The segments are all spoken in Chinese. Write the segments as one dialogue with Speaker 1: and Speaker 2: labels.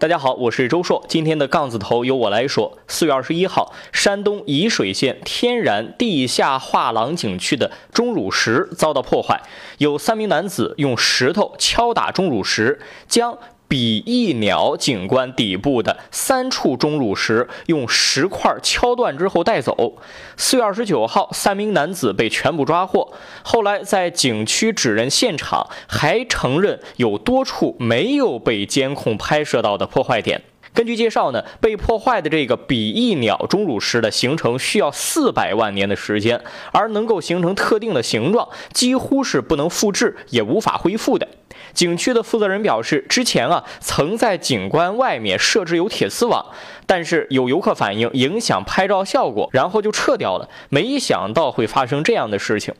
Speaker 1: 大家好，我是周硕。今天的杠子头由我来说。四月二十一号，山东沂水县天然地下画廊景区的钟乳石遭到破坏，有三名男子用石头敲打钟乳石，将。比翼鸟景观底部的三处钟乳石用石块敲断之后带走。四月二十九号，三名男子被全部抓获。后来在景区指认现场，还承认有多处没有被监控拍摄到的破坏点。根据介绍呢，被破坏的这个比翼鸟钟乳石的形成需要四百万年的时间，而能够形成特定的形状，几乎是不能复制，也无法恢复的。景区的负责人表示，之前啊曾在景观外面设置有铁丝网，但是有游客反映影响拍照效果，然后就撤掉了。没想到会发生这样的事情。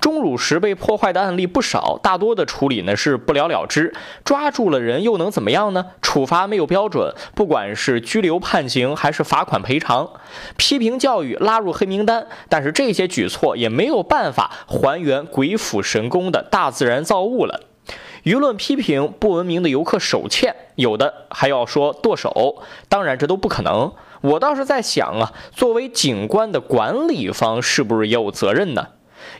Speaker 1: 钟乳石被破坏的案例不少，大多的处理呢是不了了之，抓住了人又能怎么样呢？处罚没有标准，不管是拘留判刑还是罚款赔偿，批评教育拉入黑名单，但是这些举措也没有办法还原鬼斧神工的大自然造物了。舆论批评不文明的游客手欠，有的还要说剁手，当然这都不可能。我倒是在想啊，作为景观的管理方，是不是也有责任呢？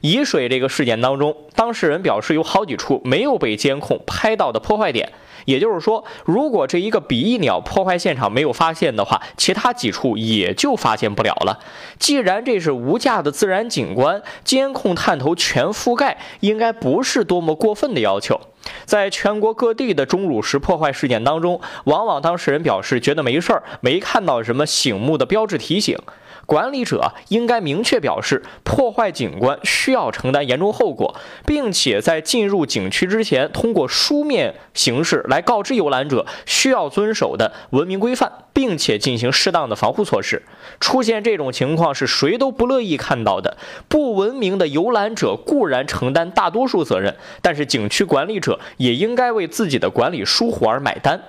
Speaker 1: 沂水这个事件当中，当事人表示有好几处没有被监控拍到的破坏点。也就是说，如果这一个比翼鸟破坏现场没有发现的话，其他几处也就发现不了了。既然这是无价的自然景观，监控探头全覆盖，应该不是多么过分的要求。在全国各地的钟乳石破坏事件当中，往往当事人表示觉得没事儿，没看到什么醒目的标志提醒。管理者应该明确表示，破坏景观需要承担严重后果，并且在进入景区之前，通过书面形式来告知游览者需要遵守的文明规范，并且进行适当的防护措施。出现这种情况是谁都不乐意看到的。不文明的游览者固然承担大多数责任，但是景区管理者也应该为自己的管理疏忽而买单。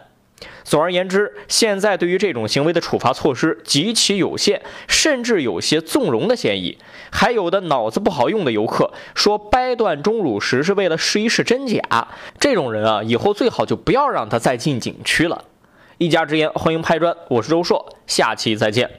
Speaker 1: 总而言之，现在对于这种行为的处罚措施极其有限，甚至有些纵容的嫌疑。还有的脑子不好用的游客说掰断钟乳石是为了试一试真假，这种人啊，以后最好就不要让他再进景区了。一家之言，欢迎拍砖，我是周硕，下期再见。